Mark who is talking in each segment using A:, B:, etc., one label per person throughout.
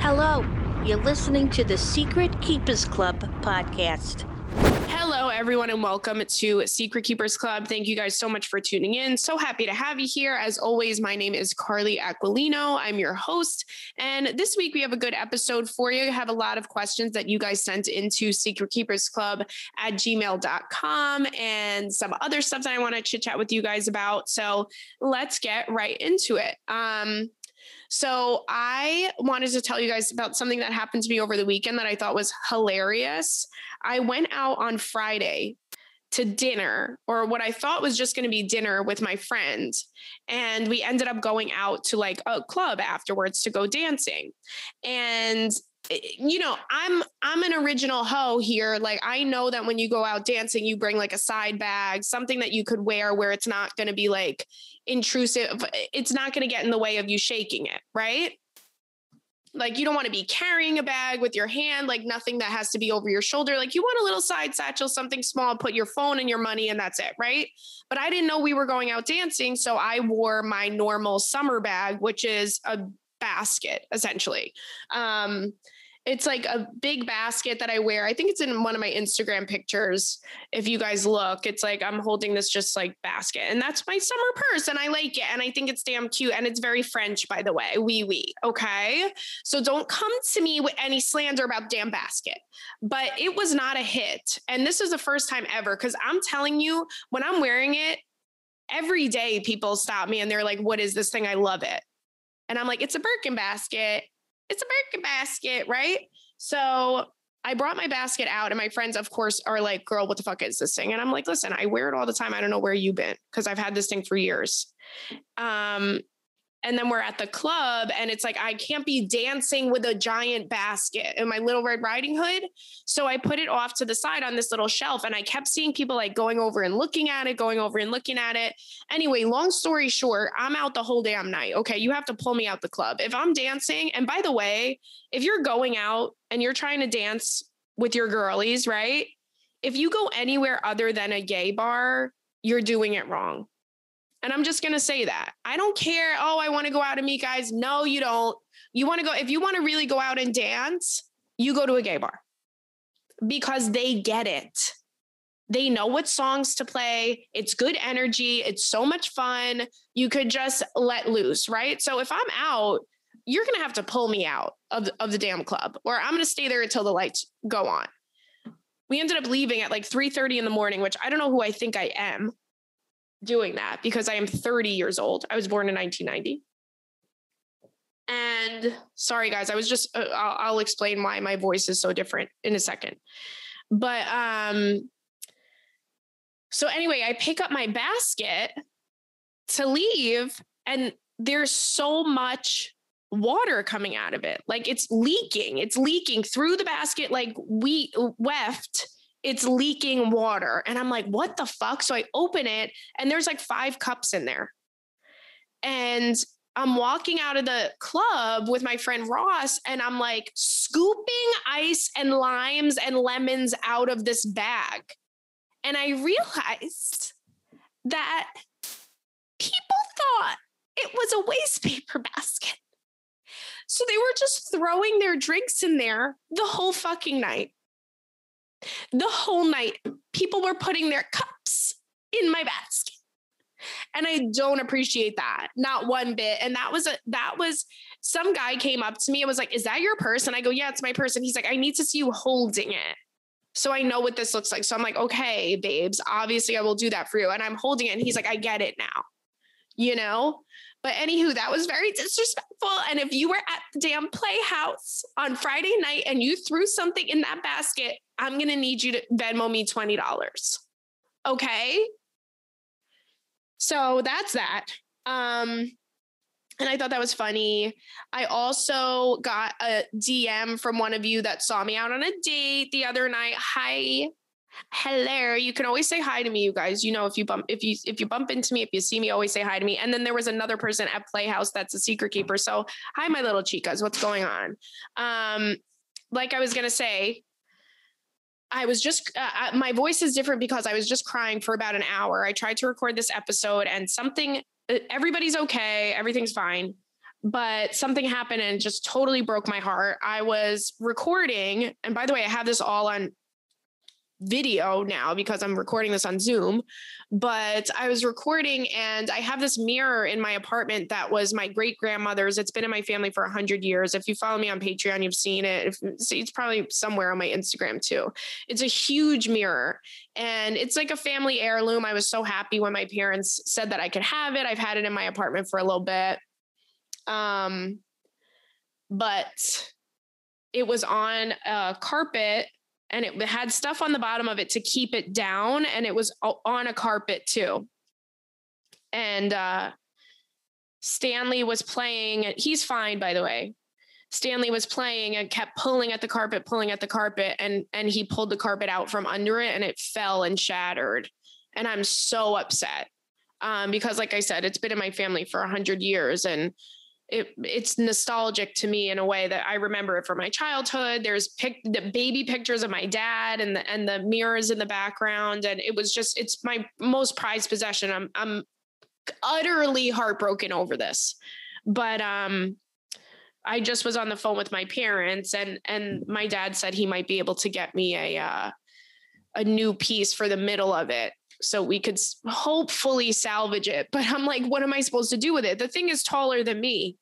A: Hello, you're listening to the Secret Keepers Club podcast.
B: Hello, everyone, and welcome to Secret Keepers Club. Thank you guys so much for tuning in. So happy to have you here. As always, my name is Carly Aquilino. I'm your host. And this week we have a good episode for you. I have a lot of questions that you guys sent into Secret Keepers Club at gmail.com and some other stuff that I want to chit chat with you guys about. So let's get right into it. Um, so I wanted to tell you guys about something that happened to me over the weekend that I thought was hilarious. I went out on Friday to dinner or what I thought was just going to be dinner with my friends. And we ended up going out to like a club afterwards to go dancing. And you know i'm i'm an original hoe here. Like i know that when you go out dancing you bring like a side bag something that you could wear where it's not going to be like intrusive it's not going to get in the way of you shaking it right? Like you don't want to be carrying a bag with your hand like nothing that has to be over your shoulder. Like you want a little side satchel something small put your phone and your money and that's it right? But i didn't know we were going out dancing so i wore my normal summer bag which is a basket essentially. Um it's like a big basket that I wear. I think it's in one of my Instagram pictures. If you guys look, it's like I'm holding this just like basket, and that's my summer purse, and I like it, and I think it's damn cute, and it's very French, by the way. Wee oui, wee. Oui, okay, so don't come to me with any slander about damn basket. But it was not a hit, and this is the first time ever because I'm telling you, when I'm wearing it, every day people stop me and they're like, "What is this thing? I love it." And I'm like, it's a Birkin basket it's a Birkin basket, right? So I brought my basket out, and my friends, of course, are like, girl, what the fuck is this thing? And I'm like, listen, I wear it all the time. I don't know where you've been because I've had this thing for years. Um, and then we're at the club and it's like i can't be dancing with a giant basket in my little red riding hood. So i put it off to the side on this little shelf and i kept seeing people like going over and looking at it going over and looking at it. Anyway long story short i'm out the whole damn night okay? You have to pull me out the club. If i'm dancing and by the way if you're going out and you're trying to dance with your girlies right? If you go anywhere other than a gay bar you're doing it wrong and I'm just going to say that. I don't care. Oh, I want to go out and meet guys. No, you don't. You want to go, if you want to really go out and dance, you go to a gay bar because they get it. They know what songs to play. It's good energy. It's so much fun. You could just let loose, right? So if I'm out, you're going to have to pull me out of, of the damn club or I'm going to stay there until the lights go on. We ended up leaving at like 3:30 in the morning, which I don't know who I think I am doing that because I am 30 years old. I was born in 1990. And sorry, guys, I was just, uh, I'll, I'll explain why my voice is so different in a second. But, um, so anyway, I pick up my basket to leave, and there's so much water coming out of it. Like it's leaking. It's leaking through the basket like we weft it's leaking water. And I'm like, what the fuck? So I open it and there's like five cups in there. And I'm walking out of the club with my friend Ross and I'm like scooping ice and limes and lemons out of this bag. And I realized that people thought it was a waste paper basket. So they were just throwing their drinks in there the whole fucking night. The whole night, people were putting their cups in my basket. And I don't appreciate that, not one bit. And that was a that was some guy came up to me and was like, Is that your purse? And I go, Yeah, it's my purse. And he's like, I need to see you holding it. So I know what this looks like. So I'm like, okay, babes, obviously I will do that for you. And I'm holding it. And he's like, I get it now. You know? But anywho, that was very disrespectful. And if you were at the damn playhouse on Friday night and you threw something in that basket, I'm going to need you to Venmo me $20. Okay. So that's that. Um, and I thought that was funny. I also got a DM from one of you that saw me out on a date the other night. Hi, hello you can always say hi to me you guys you know if you bump if you if you bump into me if you see me always say hi to me and then there was another person at playhouse that's a secret keeper so hi my little chicas what's going on um like i was gonna say I was just, uh, my voice is different because I was just crying for about an hour. I tried to record this episode and something, uh, everybody's okay, everything's fine. but something happened and just totally broke my heart. I was recording, and by the way, I have this all on video now because I'm recording this on Zoom. But I was recording and I have this mirror in my apartment that was my great grandmother's. It's been in my family for 100 years. If you follow me on Patreon, you've seen it. It's probably somewhere on my Instagram too. It's a huge mirror and it's like a family heirloom. I was so happy when my parents said that I could have it. I've had it in my apartment for a little bit. Um, but it was on a carpet and it had stuff on the bottom of it to keep it down and it was on a carpet too. And uh stanley was playing he's fine by the way. Stanley was playing and kept pulling at the carpet pulling at the carpet and and he pulled the carpet out from under it and it fell and shattered. And i'm so upset um, because like i said it's been in my family for 100 years and it, it's nostalgic to me in a way that I remember it from my childhood. There's pic- the baby pictures of my dad and the and the mirrors in the background, and it was just it's my most prized possession. I'm I'm utterly heartbroken over this, but um, I just was on the phone with my parents, and and my dad said he might be able to get me a uh, a new piece for the middle of it so we could hopefully salvage it. But I'm like, what am I supposed to do with it? The thing is taller than me.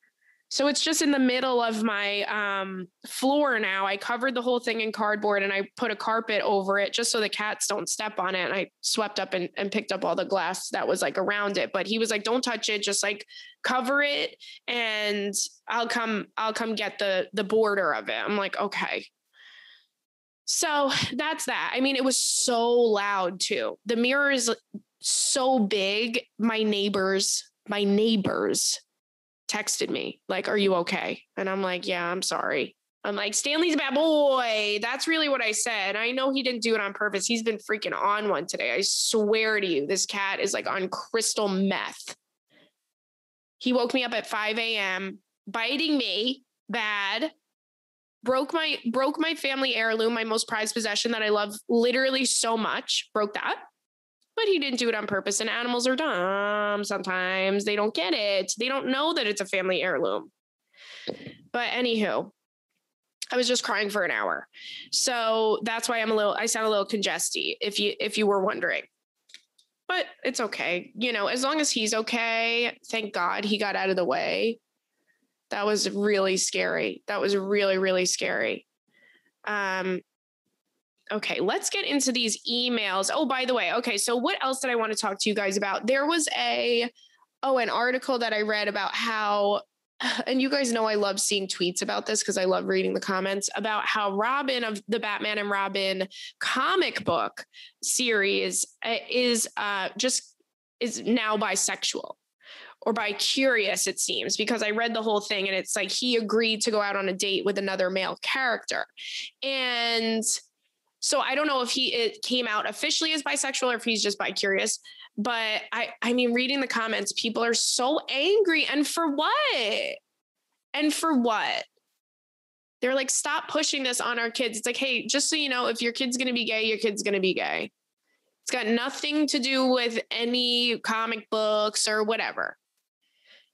B: So it's just in the middle of my um, floor now. I covered the whole thing in cardboard and I put a carpet over it just so the cats don't step on it. And I swept up and, and picked up all the glass that was like around it. But he was like, don't touch it, just like cover it and I'll come, I'll come get the the border of it. I'm like, okay. So that's that. I mean, it was so loud too. The mirror is so big. My neighbors, my neighbors texted me, like, Are you okay? And I'm like, Yeah, I'm sorry. I'm like, Stanley's a bad boy. That's really what I said. I know he didn't do it on purpose. He's been freaking on one today. I swear to you, this cat is like on crystal meth. He woke me up at 5 a.m., biting me bad broke my broke my family heirloom, my most prized possession that I love literally so much. Broke that. But he didn't do it on purpose. And animals are dumb sometimes. They don't get it. They don't know that it's a family heirloom. But anywho, I was just crying for an hour. So that's why I'm a little I sound a little congested if you if you were wondering. But it's okay. You know, as long as he's okay, thank God he got out of the way. That was really scary. That was really, really scary. Um, okay, let's get into these emails. Oh, by the way, okay, so what else did I want to talk to you guys about? There was a, oh, an article that I read about how, and you guys know I love seeing tweets about this because I love reading the comments about how Robin of the Batman and Robin comic book series uh, is uh, just is now bisexual or by curious, it seems, because I read the whole thing and it's like he agreed to go out on a date with another male character. And so I don't know if he it came out officially as bisexual or if he's just bi curious. But I I mean, reading the comments, people are so angry. And for what? And for what? They're like, stop pushing this on our kids. It's like, hey, just so you know, if your kid's gonna be gay, your kid's gonna be gay. It's got nothing to do with any comic books or whatever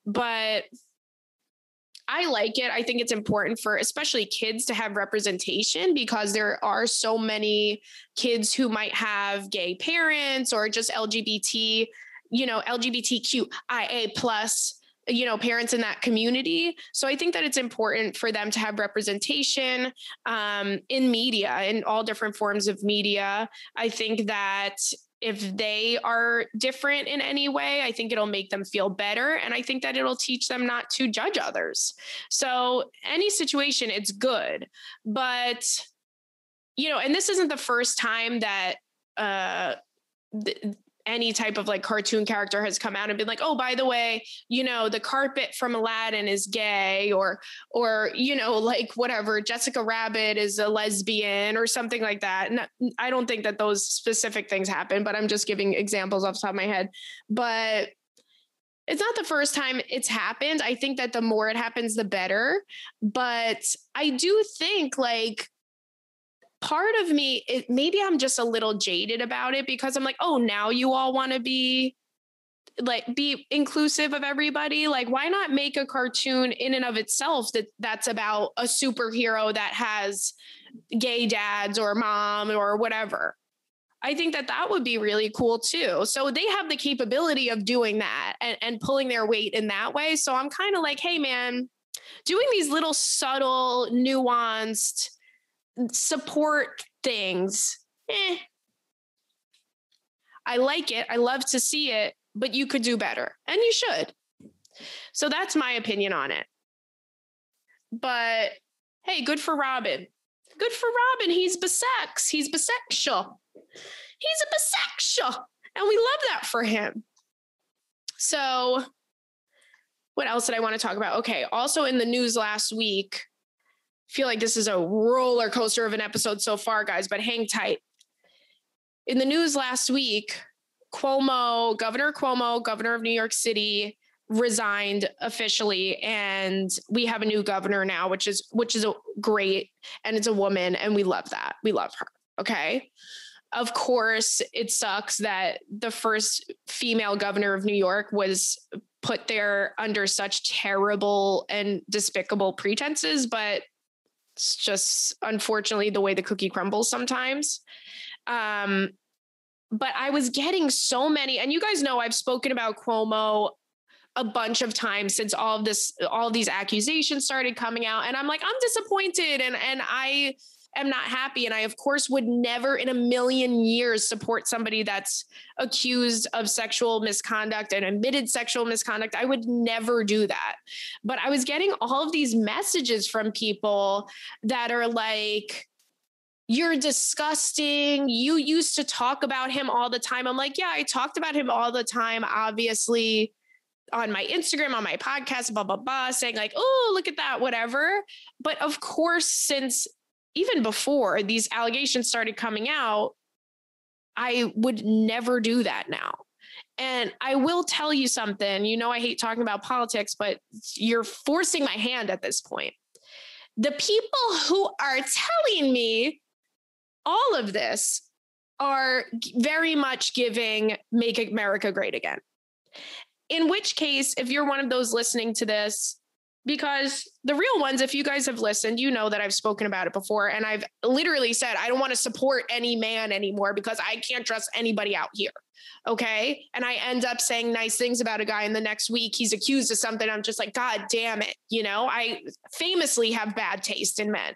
B: but I like it. I think it's important for especially kids to have representation because there are so many kids who might have gay parents or just LGBT, you know, LGBTQIA plus you know parents in that community so i think that it's important for them to have representation um, in media in all different forms of media i think that if they are different in any way, I think it'll make them feel better. And I think that it'll teach them not to judge others. So, any situation, it's good. But, you know, and this isn't the first time that, uh, th- any type of like cartoon character has come out and been like oh by the way you know the carpet from aladdin is gay or or you know like whatever jessica rabbit is a lesbian or something like that and i don't think that those specific things happen but i'm just giving examples off the top of my head but it's not the first time it's happened. I think that the more it happens, the better. But I do think like part of me, it, maybe I'm just a little jaded about it because I'm like, oh, now you all want to be like be inclusive of everybody. Like why not make a cartoon in and of itself that that's about a superhero that has gay dads or mom or whatever? I think that that would be really cool too. So they have the capability of doing that and, and pulling their weight in that way. So i'm kind of like hey man doing these little subtle nuanced support things eh. i like it i love to see it but you could do better and you should. So that's my opinion on it. But hey, good for Robin. Good for Robin. He's bisex. He's bisexual. He's a bisexual. And we love that for him. So, what else did I want to talk about? Okay. Also, in the news last week, feel like this is a roller coaster of an episode so far, guys, but hang tight. In the news last week, Cuomo, Governor Cuomo, governor of New York City, resigned officially and we have a new governor now which is which is a great and it's a woman and we love that we love her okay of course it sucks that the first female governor of new york was put there under such terrible and despicable pretenses but it's just unfortunately the way the cookie crumbles sometimes um but I was getting so many, and you guys know I've spoken about Cuomo a bunch of times since all of this, all of these accusations started coming out. And I'm like, I'm disappointed and and I am not happy. And I, of course, would never in a million years support somebody that's accused of sexual misconduct and admitted sexual misconduct. I would never do that. But I was getting all of these messages from people that are like, you're disgusting. You used to talk about him all the time. I'm like, yeah, I talked about him all the time, obviously, on my Instagram, on my podcast, blah, blah, blah, saying, like, oh, look at that, whatever. But of course, since even before these allegations started coming out, I would never do that now. And I will tell you something. You know, I hate talking about politics, but you're forcing my hand at this point. The people who are telling me all of this are very much giving Make America Great Again. In which case, if you're one of those listening to this, because the real ones, if you guys have listened, you know that I've spoken about it before. And I've literally said, I don't want to support any man anymore because I can't trust anybody out here. Okay. And I end up saying nice things about a guy, and the next week he's accused of something. I'm just like, God damn it. You know, I famously have bad taste in men.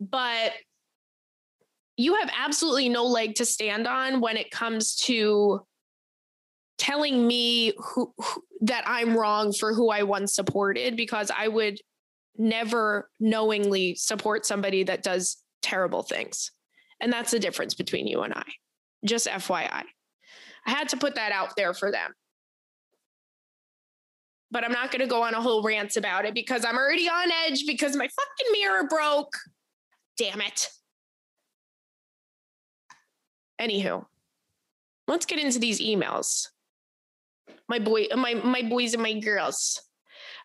B: But you have absolutely no leg to stand on when it comes to telling me who, who, that I'm wrong for who I once supported because I would never knowingly support somebody that does terrible things. And that's the difference between you and I. Just FYI. I had to put that out there for them. But I'm not going to go on a whole rant about it because I'm already on edge because my fucking mirror broke. Damn it. Anywho, let's get into these emails. My boy, my my boys and my girls.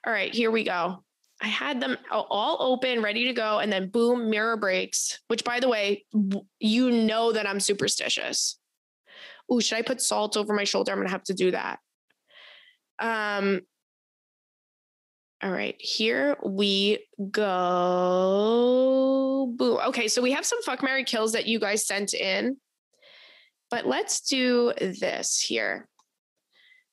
B: All right, here we go. I had them all open, ready to go, and then boom, mirror breaks. Which, by the way, you know that I'm superstitious. Oh, should I put salt over my shoulder? I'm gonna have to do that. Um. All right, here we go. Boom. Okay, so we have some fuck Mary kills that you guys sent in. But let's do this here.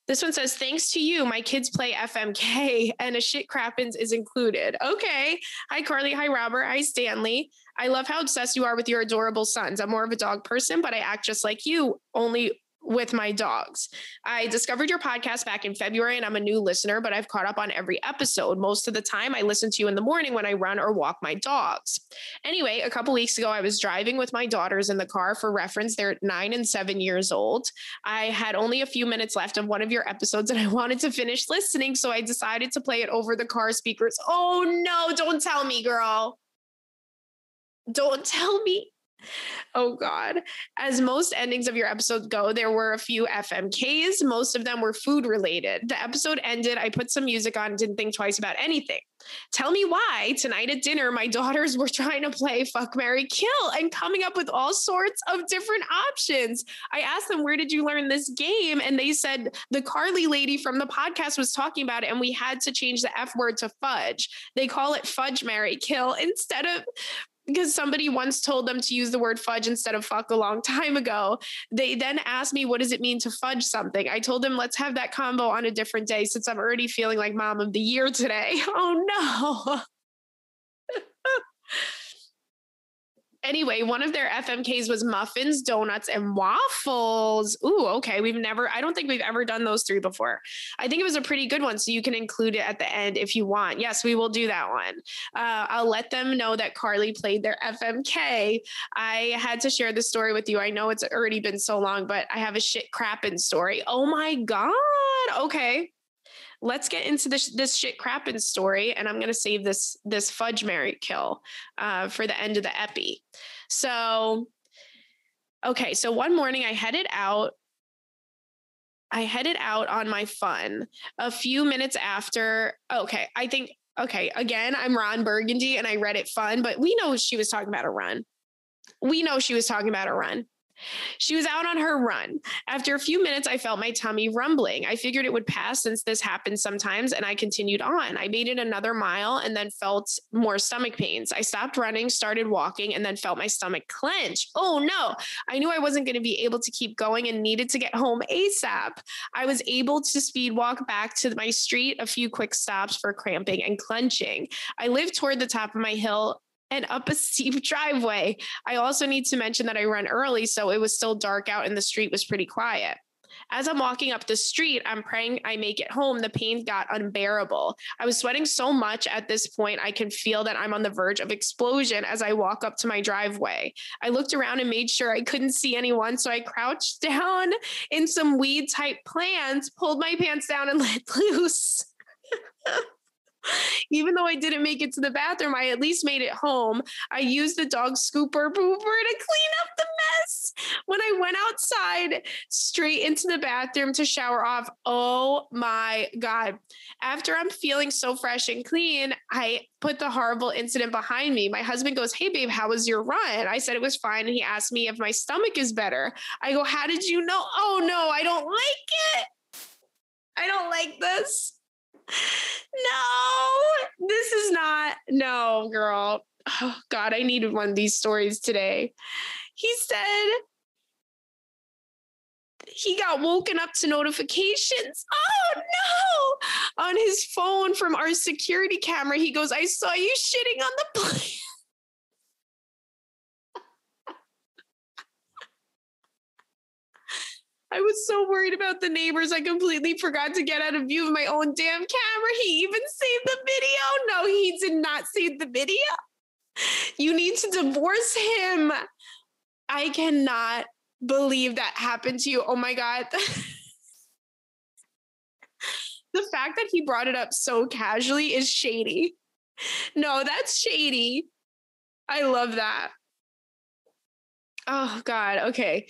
B: This one says, thanks to you, my kids play FMK and a shit crappens is included. Okay. Hi, Carly. Hi, Robert. Hi, Stanley. I love how obsessed you are with your adorable sons. I'm more of a dog person, but I act just like you, only with my dogs. I discovered your podcast back in February and I'm a new listener, but I've caught up on every episode. Most of the time, I listen to you in the morning when I run or walk my dogs. Anyway, a couple weeks ago, I was driving with my daughters in the car. For reference, they're nine and seven years old. I had only a few minutes left of one of your episodes and I wanted to finish listening, so I decided to play it over the car speakers. Oh no, don't tell me, girl. Don't tell me Oh God. As most endings of your episodes go, there were a few FMKs. Most of them were food related. The episode ended. I put some music on, didn't think twice about anything. Tell me why tonight at dinner, my daughters were trying to play Fuck Mary Kill and coming up with all sorts of different options. I asked them, Where did you learn this game? And they said the Carly lady from the podcast was talking about it, and we had to change the F word to fudge. They call it Fudge Mary Kill instead of because somebody once told them to use the word fudge instead of fuck a long time ago. They then asked me, what does it mean to fudge something? I told them, let's have that combo on a different day since I'm already feeling like mom of the year today. Oh no. anyway, one of their FMKs was muffins, donuts, and waffles. Ooh, okay. We've never, I don't think we've ever done those three before. I think it was a pretty good one. So you can include it at the end if you want. Yes, we will do that one. Uh, I'll let them know that Carly played their FMK. I had to share the story with you. I know it's already been so long, but I have a shit crapping story. Oh my God. Okay let's get into this this shit crapping story and i'm to save this this fudge mary kill uh, for the end of the epi. So okay so one morning i headed out i headed out on my fun. A few minutes after okay i think okay again i'm ron burgundy and i read it fun but we know she was talking about a run. We know she was talking about a run she was out on her run. After a few minutes, I felt my tummy rumbling. I figured it would pass since this happens sometimes, and I continued on. I made it another mile and then felt more stomach pains. I stopped running, started walking, and then felt my stomach clench. Oh no, I knew I wasn't going to be able to keep going and needed to get home ASAP. I was able to speed walk back to my street, a few quick stops for cramping and clenching. I lived toward the top of my hill and up a steep driveway. I also need to mention that I run early, so it was still dark out and the street was pretty quiet. As I'm walking up the street, I'm praying I make it home. The pain got unbearable. I was sweating so much at this point, I can feel that I'm on the verge of explosion as I walk up to my driveway. I looked around and made sure I couldn't see anyone, so I crouched down in some weed type plants, pulled my pants down, and let loose. Even though I didn't make it to the bathroom, I at least made it home. I used the dog scooper pooper to clean up the mess. When I went outside straight into the bathroom to shower off, oh my God. After I'm feeling so fresh and clean, I put the horrible incident behind me. My husband goes, Hey, babe, how was your run? I said it was fine. And he asked me if my stomach is better. I go, How did you know? Oh no, I don't like it. I don't like this no, this is not. No, girl. Oh, God, I needed one of these stories today. He said he got woken up to notifications. Oh no! On his phone from our security camera, he goes, I saw you shitting on the plane. I was so worried about the neighbors. I completely forgot to get out of view of my own damn camera. He even saved the video. No, he did not save the video. You need to divorce him. I cannot believe that happened to you. Oh my God. the fact that he brought it up so casually is shady. No, that's shady. I love that. Oh God. Okay.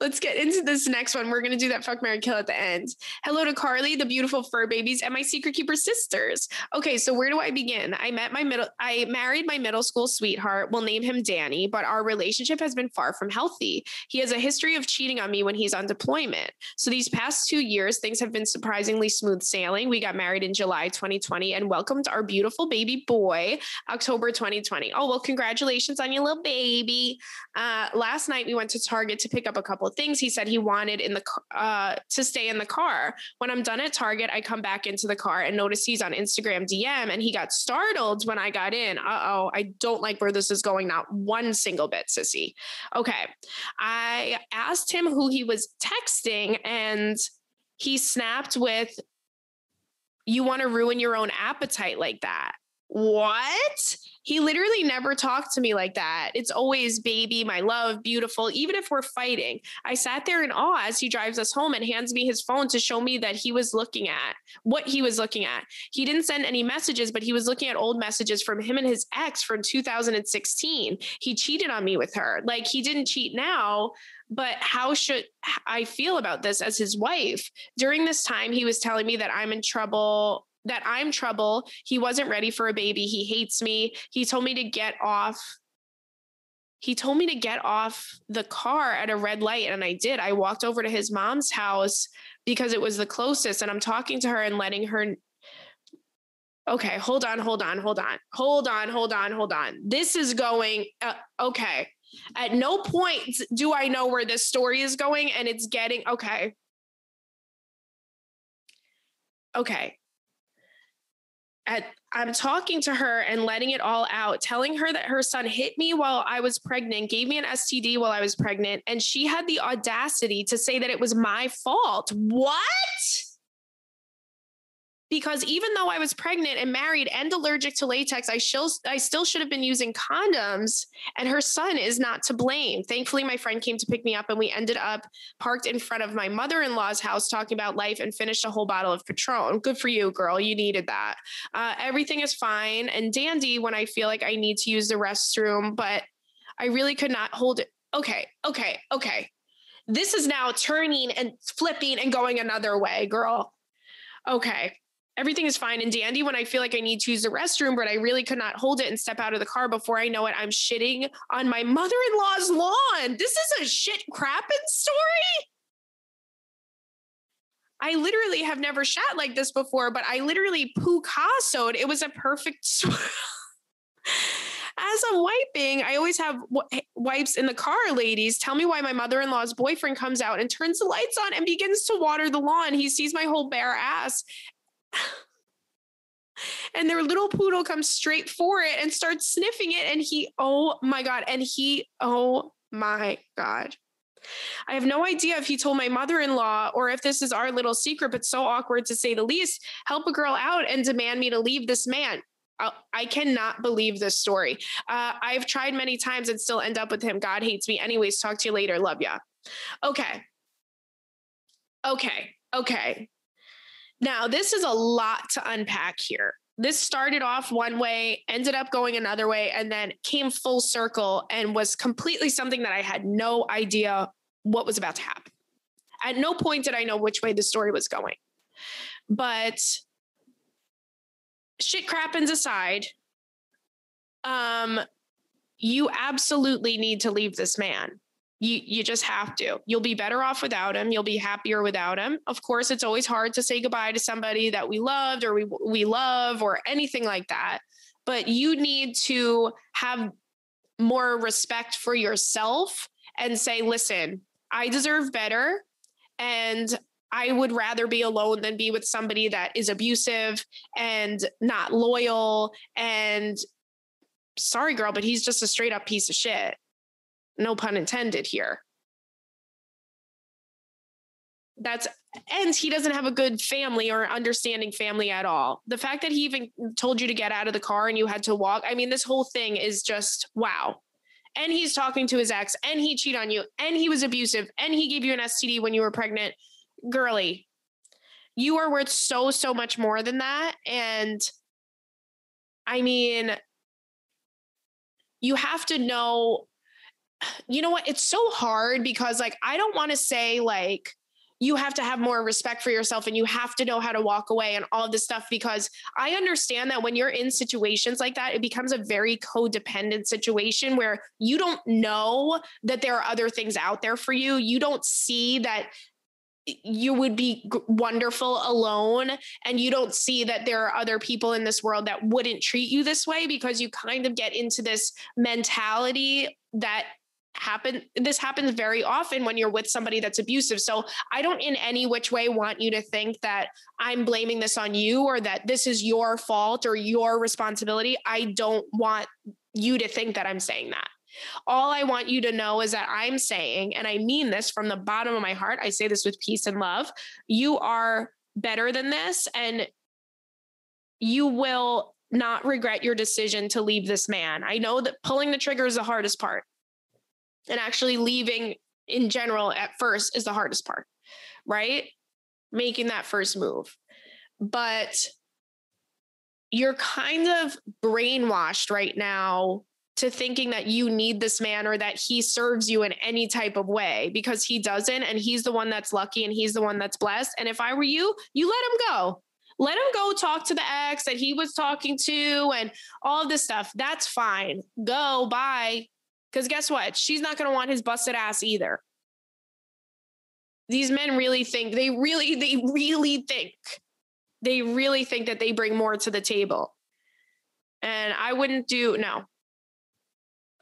B: Let's get into this next one. We're gonna do that fuck Mary Kill at the end. Hello to Carly, the beautiful fur babies, and my secret keeper sisters. Okay, so where do I begin? I met my middle I married my middle school sweetheart. We'll name him Danny, but our relationship has been far from healthy. He has a history of cheating on me when he's on deployment. So these past two years, things have been surprisingly smooth sailing. We got married in July 2020 and welcomed our beautiful baby boy October 2020. Oh, well, congratulations on your little baby. Uh last last night we went to Target to pick up a couple of things. He said he wanted in the uh, to stay in the car. When I'm done at Target, I come back into the car and notice he's on Instagram DM, and he got startled when I got in. Uh oh, I don't like where this is going. Not one single bit, sissy. Okay, I asked him who he was texting, and he snapped with, "You want to ruin your own appetite like that." What? He literally never talked to me like that. It's always baby, my love, beautiful, even if we're fighting. I sat there in awe as he drives us home and hands me his phone to show me that he was looking at what he was looking at. He didn't send any messages, but he was looking at old messages from him and his ex from 2016. He cheated on me with her. Like he didn't cheat now, but how should I feel about this as his wife? During this time, he was telling me that I'm in trouble that I'm trouble. He wasn't ready for a baby. He hates me. He told me to get off. He told me to get off the car at a red light, and I did. I walked over to his mom's house because it was the closest, and I'm talking to her and letting her. Okay, hold on, hold on, hold on, hold on, hold on, hold on. This is going. Uh, okay. At no point do I know where this story is going, and it's getting okay. Okay at I'm talking to her and letting it all out, telling her that her son hit me while I was pregnant, gave me an STD while I was pregnant, and she had the audacity to say that it was my fault. What? Because even though I was pregnant and married and allergic to latex, I still I still should have been using condoms and her son is not to blame. Thankfully my friend came to pick me up and we ended up parked in front of my mother-in-law's house talking about life and finished a whole bottle of Patron. Good for you, girl. You needed that. Uh, everything is fine and dandy when I feel like I need to use the restroom, but I really could not hold it. Okay, okay, okay. This is now turning and flipping and going another way, girl. Okay everything is fine and dandy when I feel like I need to use the restroom, but I really could not hold it and step out of the car before I know it. I'm shitting on my mother in law's lawn. This is a shit crapping story. I literally have never shat like this before, but I literally Picassoed. It was a perfect. As I'm wiping, I always have eh, wipes in the car, ladies. Tell me why my mother in law's boyfriend comes out and turns the lights on and begins to water the lawn. He sees my whole bare ass and their little poodle comes straight for it and starts sniffing it. And he, oh my God. And he, oh my God. I have no idea if he told my mother in law or if this is our little secret, but so awkward to say the least. Help a girl out and demand me to leave this man. I cannot believe this story. Uh, I've tried many times and still end up with him. God hates me. Anyways, talk to you later. Love ya. Okay. Okay. Okay. Now, this is a lot to unpack here. This started off one way, ended up going another way, and then came full circle and was completely something that I had no idea what was about to happen. At no point did I know which way the story was going. But shit crappens aside, um, you absolutely need to leave this man you you just have to. You'll be better off without him you'll be happier without him of course it's always hard to say goodbye to somebody that we loved or we we love or anything like that but you need to have more respect for yourself and say listen i deserve better and I would rather be alone than be with somebody that is abusive and not loyal and sorry girl but he's just a straight up piece of shit no pun intended here. That's and he doesn't have a good family or understanding family at all. The fact that he even told you to get out of the car and you had to walk, I mean, this whole thing is just wow. And he's talking to his ex, and he cheated on you, and he was abusive, and he gave you an STD when you were pregnant. Girly, you are worth so, so much more than that. And I mean, you have to know you know what? It's so hard because like I don't want to say like you have to have more respect for yourself and you have to know how to walk away and all of this stuff because I understand that when you're in situations like that, it becomes a very codependent situation where you don't know that there are other things out there for you. You don't see that you would be wonderful alone and you don't see that there are other people in this world that wouldn't treat you this way because you kind of get into this mentality that happen this happens very often when you're with somebody that's abusive so i don't in any which way want you to think that i'm blaming this on you or that this is your fault or your responsibility i don't want you to think that i'm saying that all I want you to know is that I'm saying, and I mean this from the bottom of my heart, I say this with peace and love. You are better than this, and you will not regret your decision to leave this man. I know that pulling the trigger is the hardest part. And actually leaving in general at first is the hardest part, right? Making that first move. But you're kind of brainwashed right now to thinking that you need this man or that he serves you in any type of way because he doesn't and he's the one that's lucky and he's the one that's blessed. And if i were you you let him go. Let him go talk to the ex that he was talking to and all this stuff. That's fine. Go bye because guess what she's not going to want his busted ass either these men really think they really they really think they really think that they bring more to the table and i wouldn't do no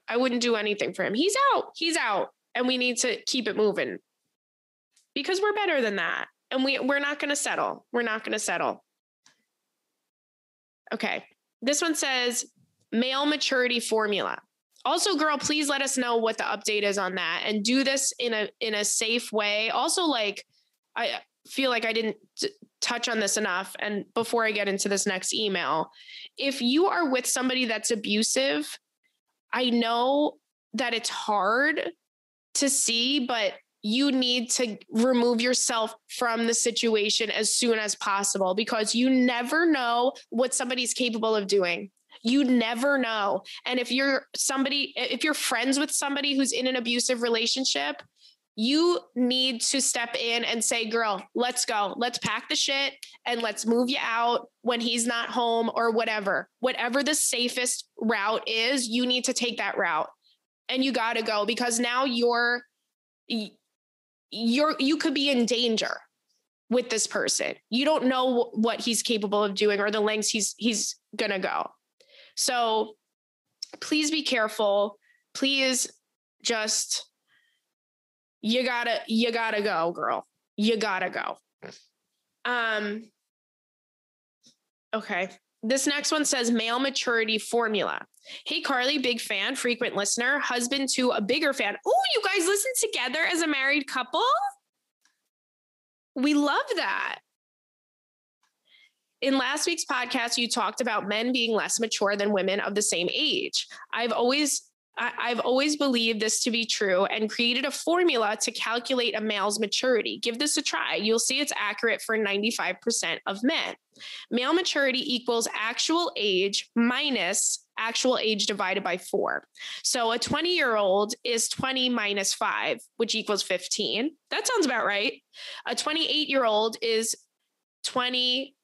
B: I wouldn't do anything for him. He's out. He's out. And we need to keep it moving because we're better than that. And we, we're not going to settle. We're not going to settle. Okay. This one says male maturity formula. Also, girl, please let us know what the update is on that and do this in a in a safe way. Also, like I feel like I didn't t- touch on this enough. And before I get into this next email, if you are with somebody that's abusive, I know that it's hard to see, but you need to remove yourself from the situation as soon as possible because you never know what somebody's capable of doing. You never know. And if you're somebody, if you're friends with somebody who's in an abusive relationship, you need to step in and say, girl, let's go. Let's pack the shit and let's move you out when he's not home or whatever. Whatever the safest route is, you need to take that route. And you got to go because now you're you're you could be in danger with this person. You don't know what he's capable of doing or the lengths he's he's going to go. So please be careful. Please just you gotta you gotta go girl. You gotta go. Um okay. This next one says male maturity formula. Hey carly big fan frequent listener husband to a bigger fan. Oh you guys listen together as a married couple? We love that in last week's podcast, you talked about men being less mature than women of the same age. I've always I, have always believed this to be true and created a formula to calculate a male's maturity. Give this a try. You'll see it's accurate for 95% of men. Male maturity equals actual age minus actual age divided by four. So a 20 year old is 20 minus five, which equals 15. That sounds about right. A 28 year old is 20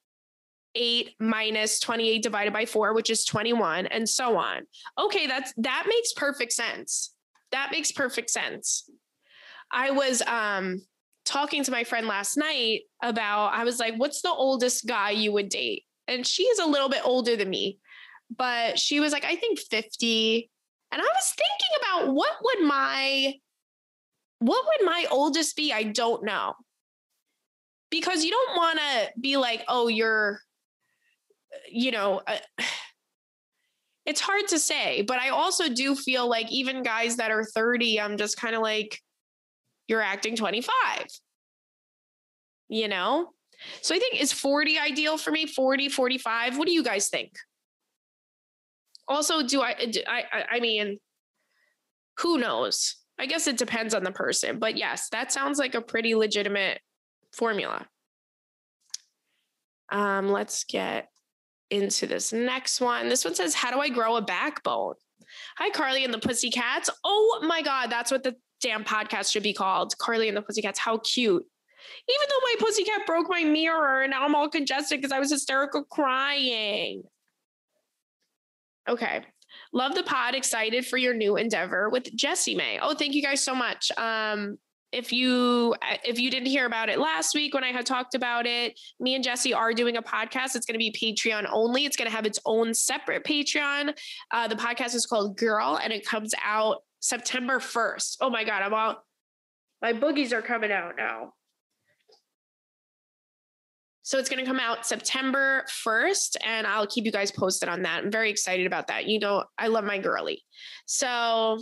B: 8 minus 28 divided by 4 which is 21 and so on. Okay that's that makes perfect sense. That makes perfect sense. I was um talking to my friend last night about i was like what's the oldest guy you would date? And she is a little bit older than me but she was like i think 50 and i was thinking about what would my what would my oldest be? I don't know. Because you don't want to be like oh you're you know, uh, it's hard to say, but I also do feel like even guys that are 30, I'm just kind of like, you're acting 25. You know? So I think is 40 ideal for me? 40, 45. What do you guys think? Also, do I, do I, I mean, who knows? I guess it depends on the person, but yes, that sounds like a pretty legitimate formula. Um, let's get into this next one. This one says, How do I grow a backbone? Hi, Carly and the Pussycats. Oh my God, that's what the damn podcast should be called. Carly and the Pussycats. How cute. Even though my pussycat broke my mirror and now I'm all congested because I was hysterical crying. Okay. Love the pod. Excited for your new endeavor with Jessimae. Oh, thank you guys so much. Um, if you if you didn't hear about it last week when I had talked about it, me and Jesse are doing a podcast. It's going to be Patreon only. It's going to have its own separate Patreon. Uh, the podcast is called Girl, and it comes out September first. Oh my god, I'm all my boogies are coming out now. So it's going to come out September 1st, and I'll keep you guys posted on that. I'm very excited about that. You know, I love my girly. So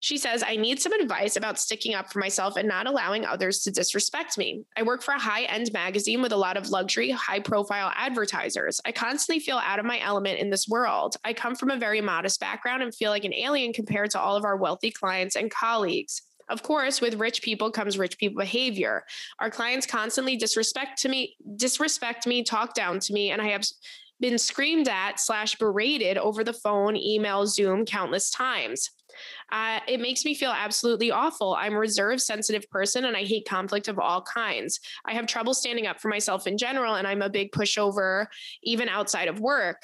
B: She says, I need some advice about sticking up for myself and not allowing others to disrespect me. I work for a high end magazine with a lot of luxury, high profile advertisers. I constantly feel out of my element in this world. I come from a very modest background and feel like an alien compared to all of our wealthy clients and colleagues. Of course, with rich people comes rich people behavior. Our clients constantly disrespect to me, disrespect me, talk down to me, and I have been screamed at slash berated over the phone, email, Zoom countless times. Uh, it makes me feel absolutely awful. I'm a reserved, sensitive person and I hate conflict of all kinds. I have trouble standing up for myself in general, and I'm a big pushover even outside of work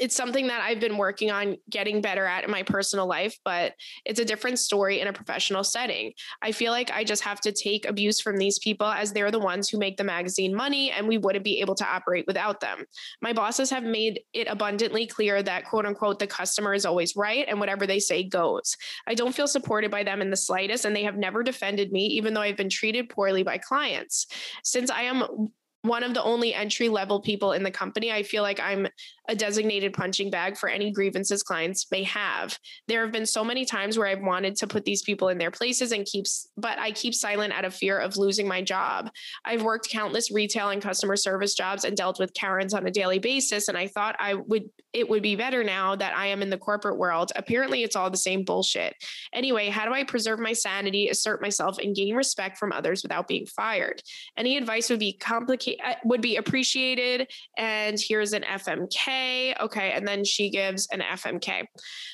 B: it's something that I've been working on getting better at in my personal life, but it's a different story in a professional setting. I feel like I just have to take abuse from these people as they're the ones who make the magazine money and we wouldn't be able to operate without them. My bosses have made it abundantly clear that quote unquote the customer is always right and whatever they say goes. I don't feel supported by them in the slightest and they have never defended me even though I've been treated poorly by clients. Since I am one of the only entry level people in the company, I feel like I'm a designated punching bag for any grievances clients may have. There have been so many times where I've wanted to put these people in their places and keeps, but I keep silent out of fear of losing my job. I've worked countless retail and customer service jobs and dealt with Karens on a daily basis. And I thought I would, it would be better now that I am in the corporate world. Apparently, it's all the same bullshit. Anyway, how do I preserve my sanity, assert myself, and gain respect from others without being fired? Any advice would be complicated uh, would be appreciated. And here's an FMK. Okay. And then she gives an FMK.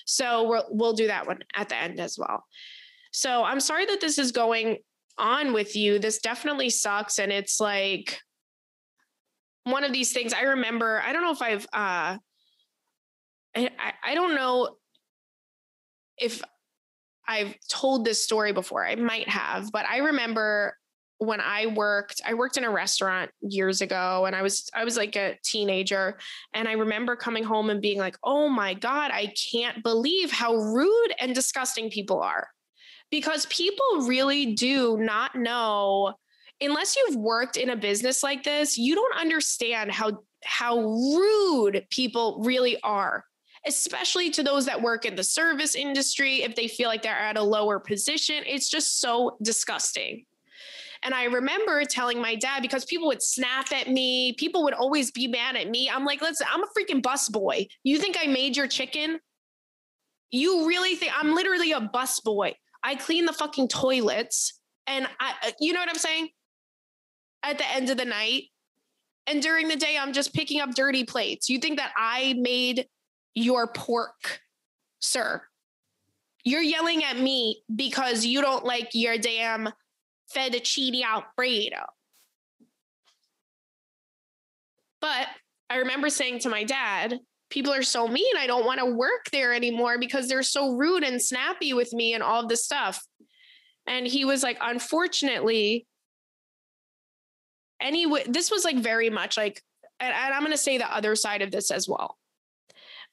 B: So we'll, we'll do that one at the end as well. So I'm sorry that this is going on with you. This definitely sucks. And it's like one of these things I remember. I don't know if I've, uh, I, I don't know if I've told this story before. I might have, but I remember when I worked, I worked in a restaurant years ago and I was I was like a teenager and I remember coming home and being like, "Oh my god, I can't believe how rude and disgusting people are." Because people really do not know unless you've worked in a business like this, you don't understand how how rude people really are especially to those that work in the service industry if they feel like they're at a lower position it's just so disgusting and I remember telling my dad because people would snap at me, people would always be mad at me. I'm like, listen, I'm a freaking bus boy. You think I made your chicken? You really think I'm literally a bus boy? I clean the fucking toilets and I, uh, you know what I'm saying? At the end of the night. And during the day, I'm just picking up dirty plates. You think that I made your pork, sir? You're yelling at me because you don't like your damn fettuccine alfredo. But I remember saying to my dad, people are so mean. I don't want to work there anymore because they're so rude and snappy with me and all of this stuff. And he was like, unfortunately, anyway, this was like very much like, and, and I'm going to say the other side of this as well.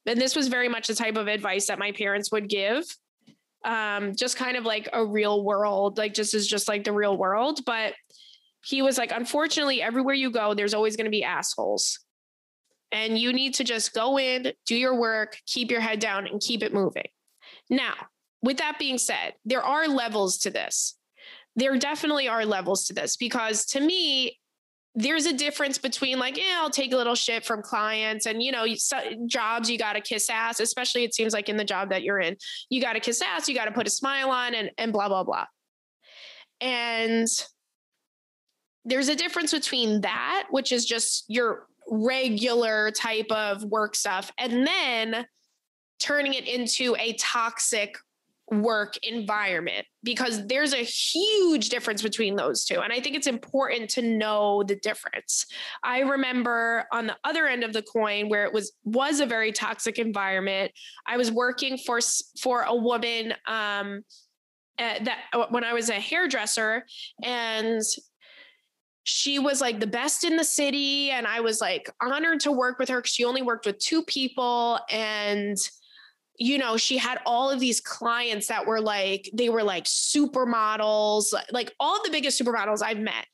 B: And this was very much the type of advice that my parents would give um, just kind of like a real world, like just is just like the real world. But he was like, unfortunately, everywhere you go, there's always going to be assholes. And you need to just go in, do your work, keep your head down, and keep it moving. Now, with that being said, there are levels to this. There definitely are levels to this because to me, there's a difference between like, yeah, I'll take a little shit from clients and, you know, jobs, you got to kiss ass, especially it seems like in the job that you're in, you got to kiss ass, you got to put a smile on and, and blah, blah, blah. And there's a difference between that, which is just your regular type of work stuff, and then turning it into a toxic work environment because there's a huge difference between those two. And I think it's important to know the difference. I remember on the other end of the coin where it was was a very toxic environment. I was working for for a woman um, uh, that uh, when I was a hairdresser and she was like the best in the city and I was like honored to work with her. She only worked with two people and you know, she had all of these clients that were like, they were like supermodels, like all the biggest supermodels I've met.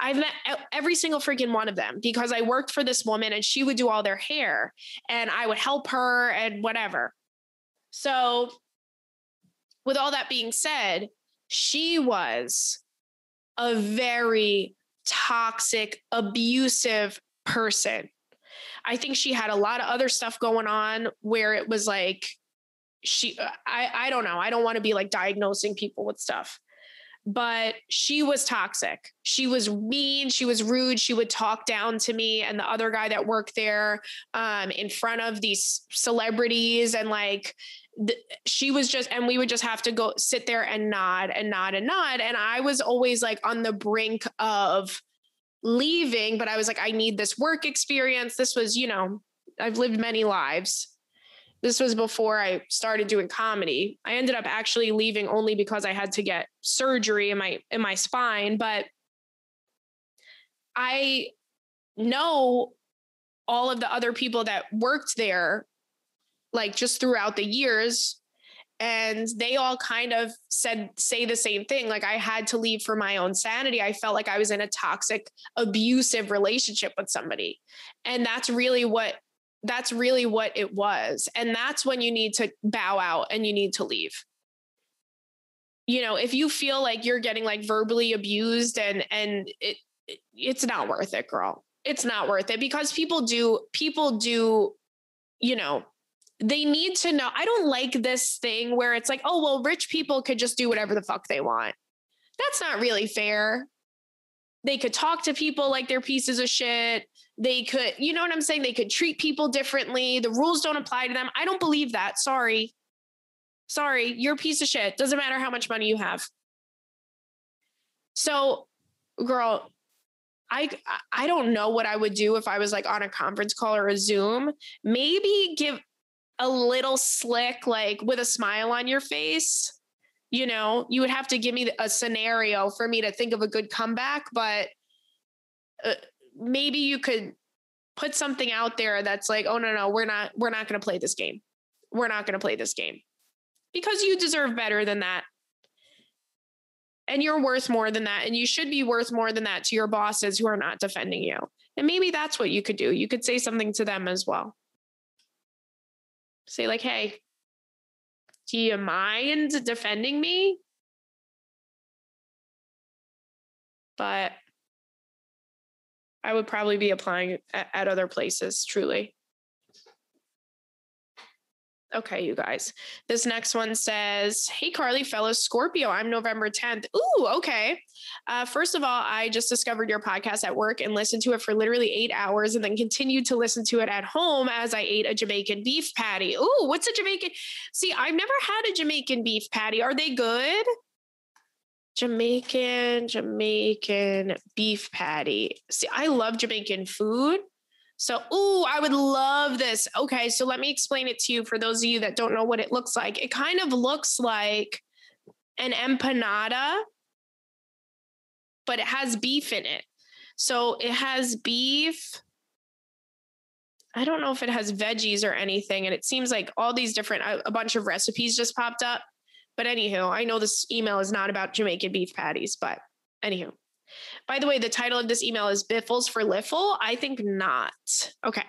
B: I've met every single freaking one of them because I worked for this woman and she would do all their hair and I would help her and whatever. So with all that being said, she was a very toxic, abusive person. I think she had a lot of other stuff going on where it was like she I I don't know. I don't want to be like diagnosing people with stuff. But she was toxic. She was mean. She was rude. She would talk down to me and the other guy that worked there um, in front of these celebrities. And like, she was just, and we would just have to go sit there and nod and nod and nod. And I was always like on the brink of leaving, but I was like, I need this work experience. This was, you know, I've lived many lives this was before I started doing comedy. I ended up actually leaving only because I had to get surgery in my in my spine, but I know all of the other people that worked there like just throughout the years and they all kind of said say the same thing. Like i had to leave for my own sanity. I felt like i was in a toxic abusive relationship with somebody. And that's really what that's really what it was. And that's when you need to bow out and you need to leave. You know, if you feel like you're getting like verbally abused and and it, it it's not worth it, girl. It's not worth it because people do people do you know, they need to know. I don't like this thing where it's like, oh, well, rich people could just do whatever the fuck they want. That's not really fair. They could talk to people like they're pieces of shit they could, you know what I'm saying? They could treat people differently. The rules don't apply to them. I don't believe that. Sorry. Sorry, you're a piece of shit. Doesn't matter how much money you have. So, girl, I I don't know what I would do if I was like on a conference call or a Zoom. Maybe give a little slick like with a smile on your face. You know, you would have to give me a scenario for me to think of a good comeback, but uh, maybe you could put something out there that's like, oh no, no, we're not, we're not going to play this game. We're not going to play this game because you deserve better than that. And you're worth more than that. And you should be worth more than that to your bosses who are not defending you. And maybe that's what you could do. You could say something to them as well. Say, like, hey, do you mind defending me? But I would probably be applying at, at other places, truly. Okay, you guys. This next one says, Hey, Carly, fellow Scorpio, I'm November 10th. Ooh, okay. Uh, first of all, I just discovered your podcast at work and listened to it for literally eight hours and then continued to listen to it at home as I ate a Jamaican beef patty. Ooh, what's a Jamaican? See, I've never had a Jamaican beef patty. Are they good? Jamaican, Jamaican beef patty. See, I love Jamaican food. So, ooh, I would love this. Okay, so let me explain it to you for those of you that don't know what it looks like. It kind of looks like an empanada, but it has beef in it. So it has beef. I don't know if it has veggies or anything. And it seems like all these different, uh, a bunch of recipes just popped up. But anywho, I know this email is not about Jamaican beef patties, but anywho. By the way, the title of this email is Biffles for Liffle. I think not. Okay.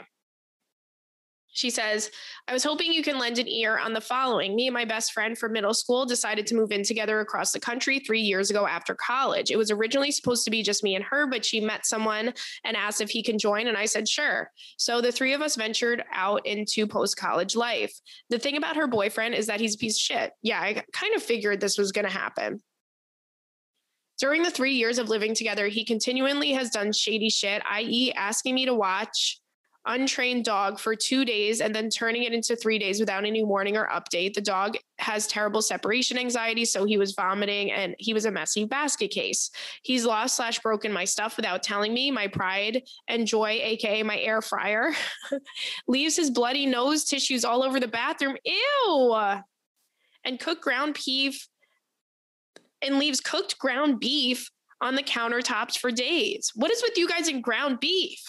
B: She says, I was hoping you can lend an ear on the following. Me and my best friend from middle school decided to move in together across the country three years ago after college. It was originally supposed to be just me and her, but she met someone and asked if he can join. And I said, sure. So the three of us ventured out into post college life. The thing about her boyfriend is that he's a piece of shit. Yeah, I kind of figured this was going to happen. During the three years of living together, he continually has done shady shit, i.e., asking me to watch untrained dog for two days and then turning it into three days without any warning or update. The dog has terrible separation anxiety, so he was vomiting and he was a messy basket case. He's lost slash broken my stuff without telling me. My pride and joy, aka my air fryer, leaves his bloody nose tissues all over the bathroom. Ew. And cooked ground beef and leaves cooked ground beef on the countertops for days. What is with you guys and ground beef?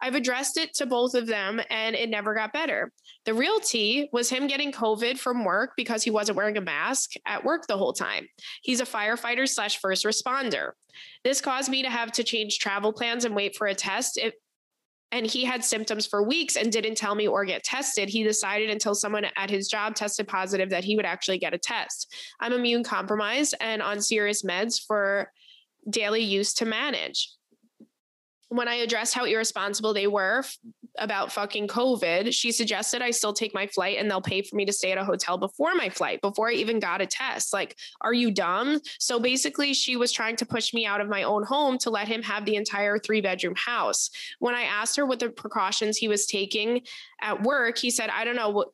B: I've addressed it to both of them and it never got better. The real tea was him getting COVID from work because he wasn't wearing a mask at work the whole time. He's a firefighter slash first responder. This caused me to have to change travel plans and wait for a test. It, and he had symptoms for weeks and didn't tell me or get tested. He decided until someone at his job tested positive that he would actually get a test. I'm immune compromised and on serious meds for daily use to manage when I addressed how irresponsible they were f- about fucking COVID, she suggested I still take my flight and they'll pay for me to stay at a hotel before my flight, before I even got a test. Like, are you dumb? So basically, she was trying to push me out of my own home to let him have the entire three bedroom house. When I asked her what the precautions he was taking at work, he said, I don't know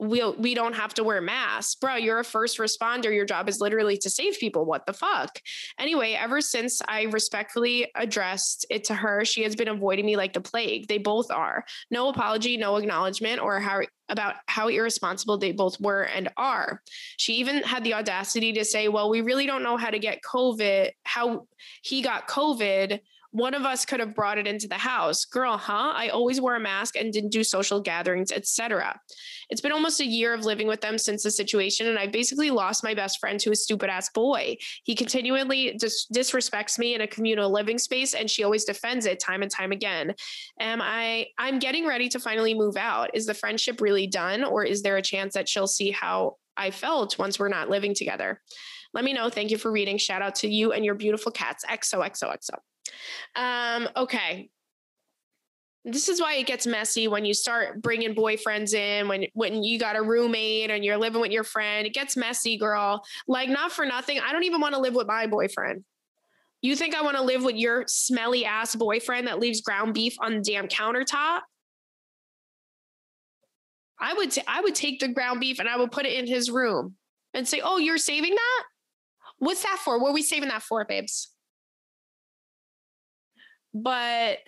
B: we we don't have to wear masks. Bro, you're a first responder. Your job is literally to save people. What the fuck? Anyway, ever since I respectfully addressed it to her, she has been avoiding me like the plague. They both are. No apology, no acknowledgement or how about how irresponsible they both were and are. She even had the audacity to say, "Well, we really don't know how to get COVID, how he got COVID." One of us could have brought it into the house girl huh i always wore a mask and didn't do social gatherings etc it's been almost a year of living with them since the situation and i basically lost my best friend to a stupid ass boy he continually dis- disrespects me in a communal living space and she always defends it time and time again am i i'm getting ready to finally move out is the friendship really done or is there a chance that she'll see how i felt once we're not living together let me know. Thank you for reading. Shout out to you and your beautiful cats. XOXOXO. Um, okay. This is why it gets messy when you start bringing boyfriends in when when you got a roommate and you're living with your friend. It gets messy, girl. Like not for nothing. I don't even want to live with my boyfriend. You think I want to live with your smelly ass boyfriend that leaves ground beef on the damn countertop? I would t- I would take the ground beef and I would put it in his room and say, "Oh, you're saving that? What's that for? What are we saving that for, babes?" But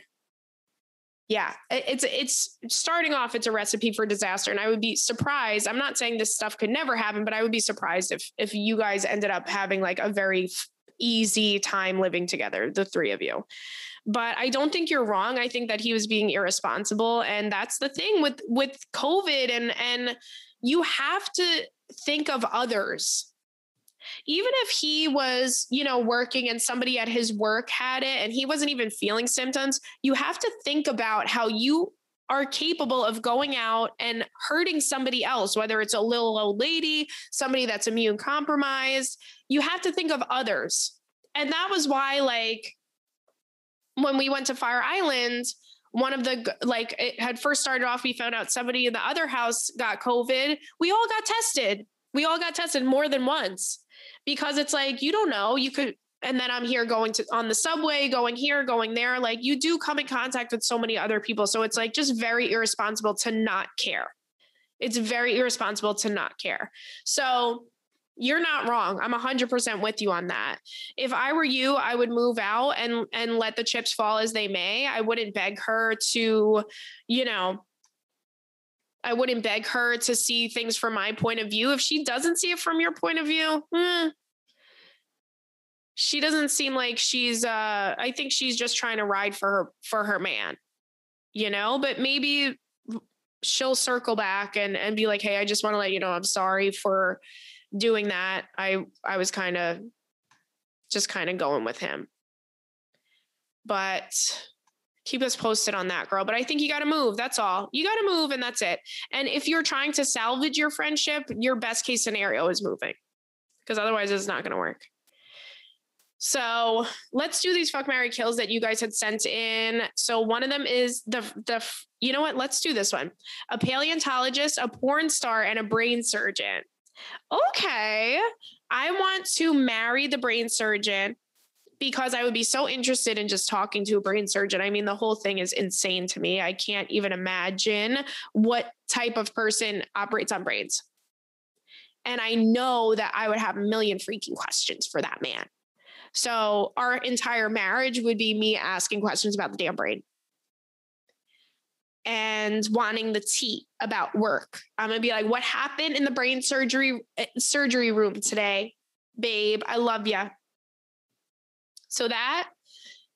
B: yeah it's it's starting off it's a recipe for disaster and i would be surprised i'm not saying this stuff could never happen but i would be surprised if if you guys ended up having like a very easy time living together the three of you. But i don't think you're wrong i think that he was being irresponsible and that's the thing with with covid and and you have to think of others even if he was, you know, working and somebody at his work had it and he wasn't even feeling symptoms, you have to think about how you are capable of going out and hurting somebody else, whether it's a little old lady, somebody that's immune compromised. You have to think of others. And that was why, like, when we went to Fire Island, one of the like it had first started off we found out somebody in the other house got covid we all got tested we all got tested more than once because it's like you don't know you could and then I'm here going to on the subway, going here, going there. Like you do come in contact with so many other people. So it's like just very irresponsible to not care. It's very irresponsible to not care. So you're not wrong. I'm 100% with you on that. If I were you, I would move out and and let the chips fall as they may. I wouldn't beg her to, you know, I wouldn't beg her to see things from my point of view. If she doesn't see it from your point of view, eh, she doesn't seem like she's uh I think she's just trying to ride for her for her man. You know, but maybe she'll circle back and and be like, "Hey, I just want to let you know I'm sorry for doing that. I I was kind of just kind of going with him." But keep us posted on that girl but i think you got to move that's all you got to move and that's it and if you're trying to salvage your friendship your best case scenario is moving because otherwise it's not going to work so let's do these fuck Mary kills that you guys had sent in. So one of them is the the you know what? Let's do this one. A paleontologist, a porn star, and a brain surgeon. Okay. I want to marry the brain surgeon because I would be so interested in just talking to a brain surgeon. I mean, the whole thing is insane to me. I can't even imagine what type of person operates on brains. And I know that I would have a million freaking questions for that man. So our entire marriage would be me asking questions about the damn brain and wanting the tea about work. I'm gonna be like, what happened in the brain surgery eh, surgery room today, babe? I love you. So that,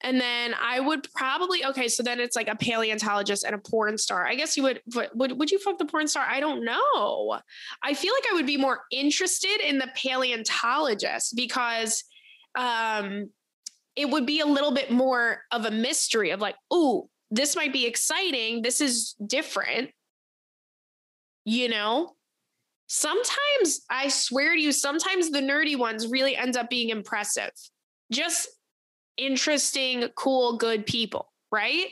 B: and then I would probably okay. So then it's like a paleontologist and a porn star. I guess you would. Would would you fuck the porn star? I don't know. I feel like I would be more interested in the paleontologist because um, it would be a little bit more of a mystery of like, ooh, this might be exciting. This is different. You know, sometimes I swear to you, sometimes the nerdy ones really end up being impressive. Just interesting, cool, good people, right?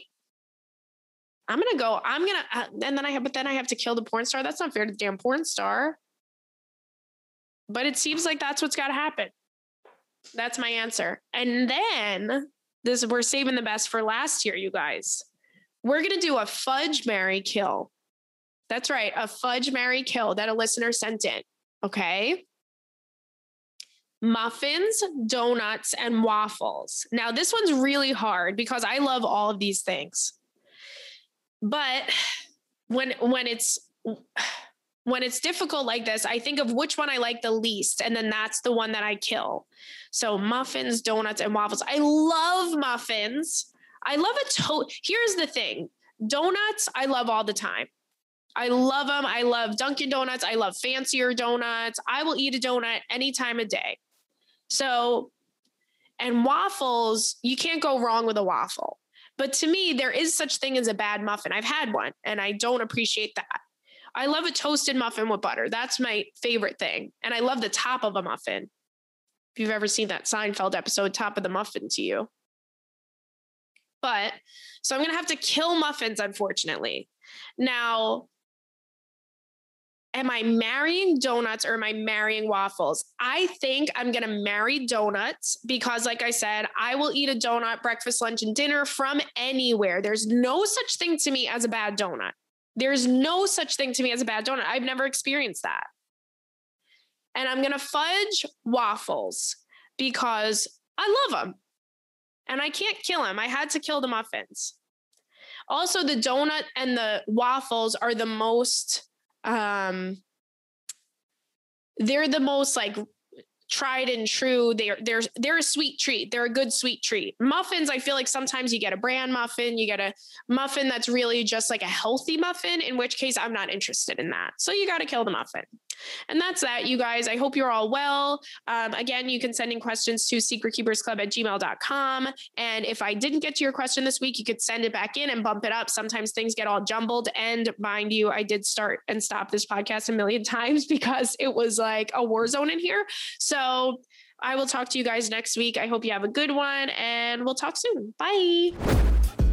B: I'm gonna go. I'm gonna, uh, and then I have, but then I have to kill the porn star. That's not fair to the damn porn star. But it seems like that's what's got to happen. That's my answer. And then this, we're saving the best for last year, you guys. We're gonna do a fudge Mary kill. That's right, a fudge Mary kill that a listener sent in. Okay muffins, donuts, and waffles. Now, this one's really hard because I love all of these things. But when when it's when it's difficult like this, I think of which one I like the least, and then that's the one that I kill. So muffins, donuts, and waffles. I love muffins. I love a toast. Here's the thing: donuts, I love all the time. I love them. I love Dunkin' Donuts. I love fancier donuts. I will eat a donut any time of day. So, and waffles, you can't go wrong with a waffle. But to me, there is such thing as a bad muffin. I've had one and I don't appreciate that. I love a toasted muffin with butter. That's my favorite thing. And I love the top of a muffin. If you've ever seen that Seinfeld episode, Top of the Muffin to you. But so I'm going to have to kill muffins, unfortunately. Now, am I marrying donuts or am I marrying waffles? I think I'm going to marry donuts because, like I said, I will eat a donut breakfast, lunch, and dinner from anywhere. There's no such thing to me as a bad donut. There's no such thing to me as a bad donut. I've never experienced that. And I'm going to fudge waffles because I love them and I can't kill them. I had to kill the muffins. Also, the donut and the waffles are the most um they're the most like tried and true. They're they're they're a sweet treat. They're a good sweet treat. Muffins, I feel like sometimes you get a brand muffin, you get a muffin that's really just like a healthy muffin, in which case I'm not interested in that. So you got to kill the muffin. And that's that, you guys. I hope you're all well. Um, again, you can send in questions to secretkeepersclub at gmail.com. And if I didn't get to your question this week, you could send it back in and bump it up. Sometimes things get all jumbled. And mind you, I did start and stop this podcast a million times because it was like a war zone in here. So I will talk to you guys next week. I hope you have a good one and we'll talk soon. Bye.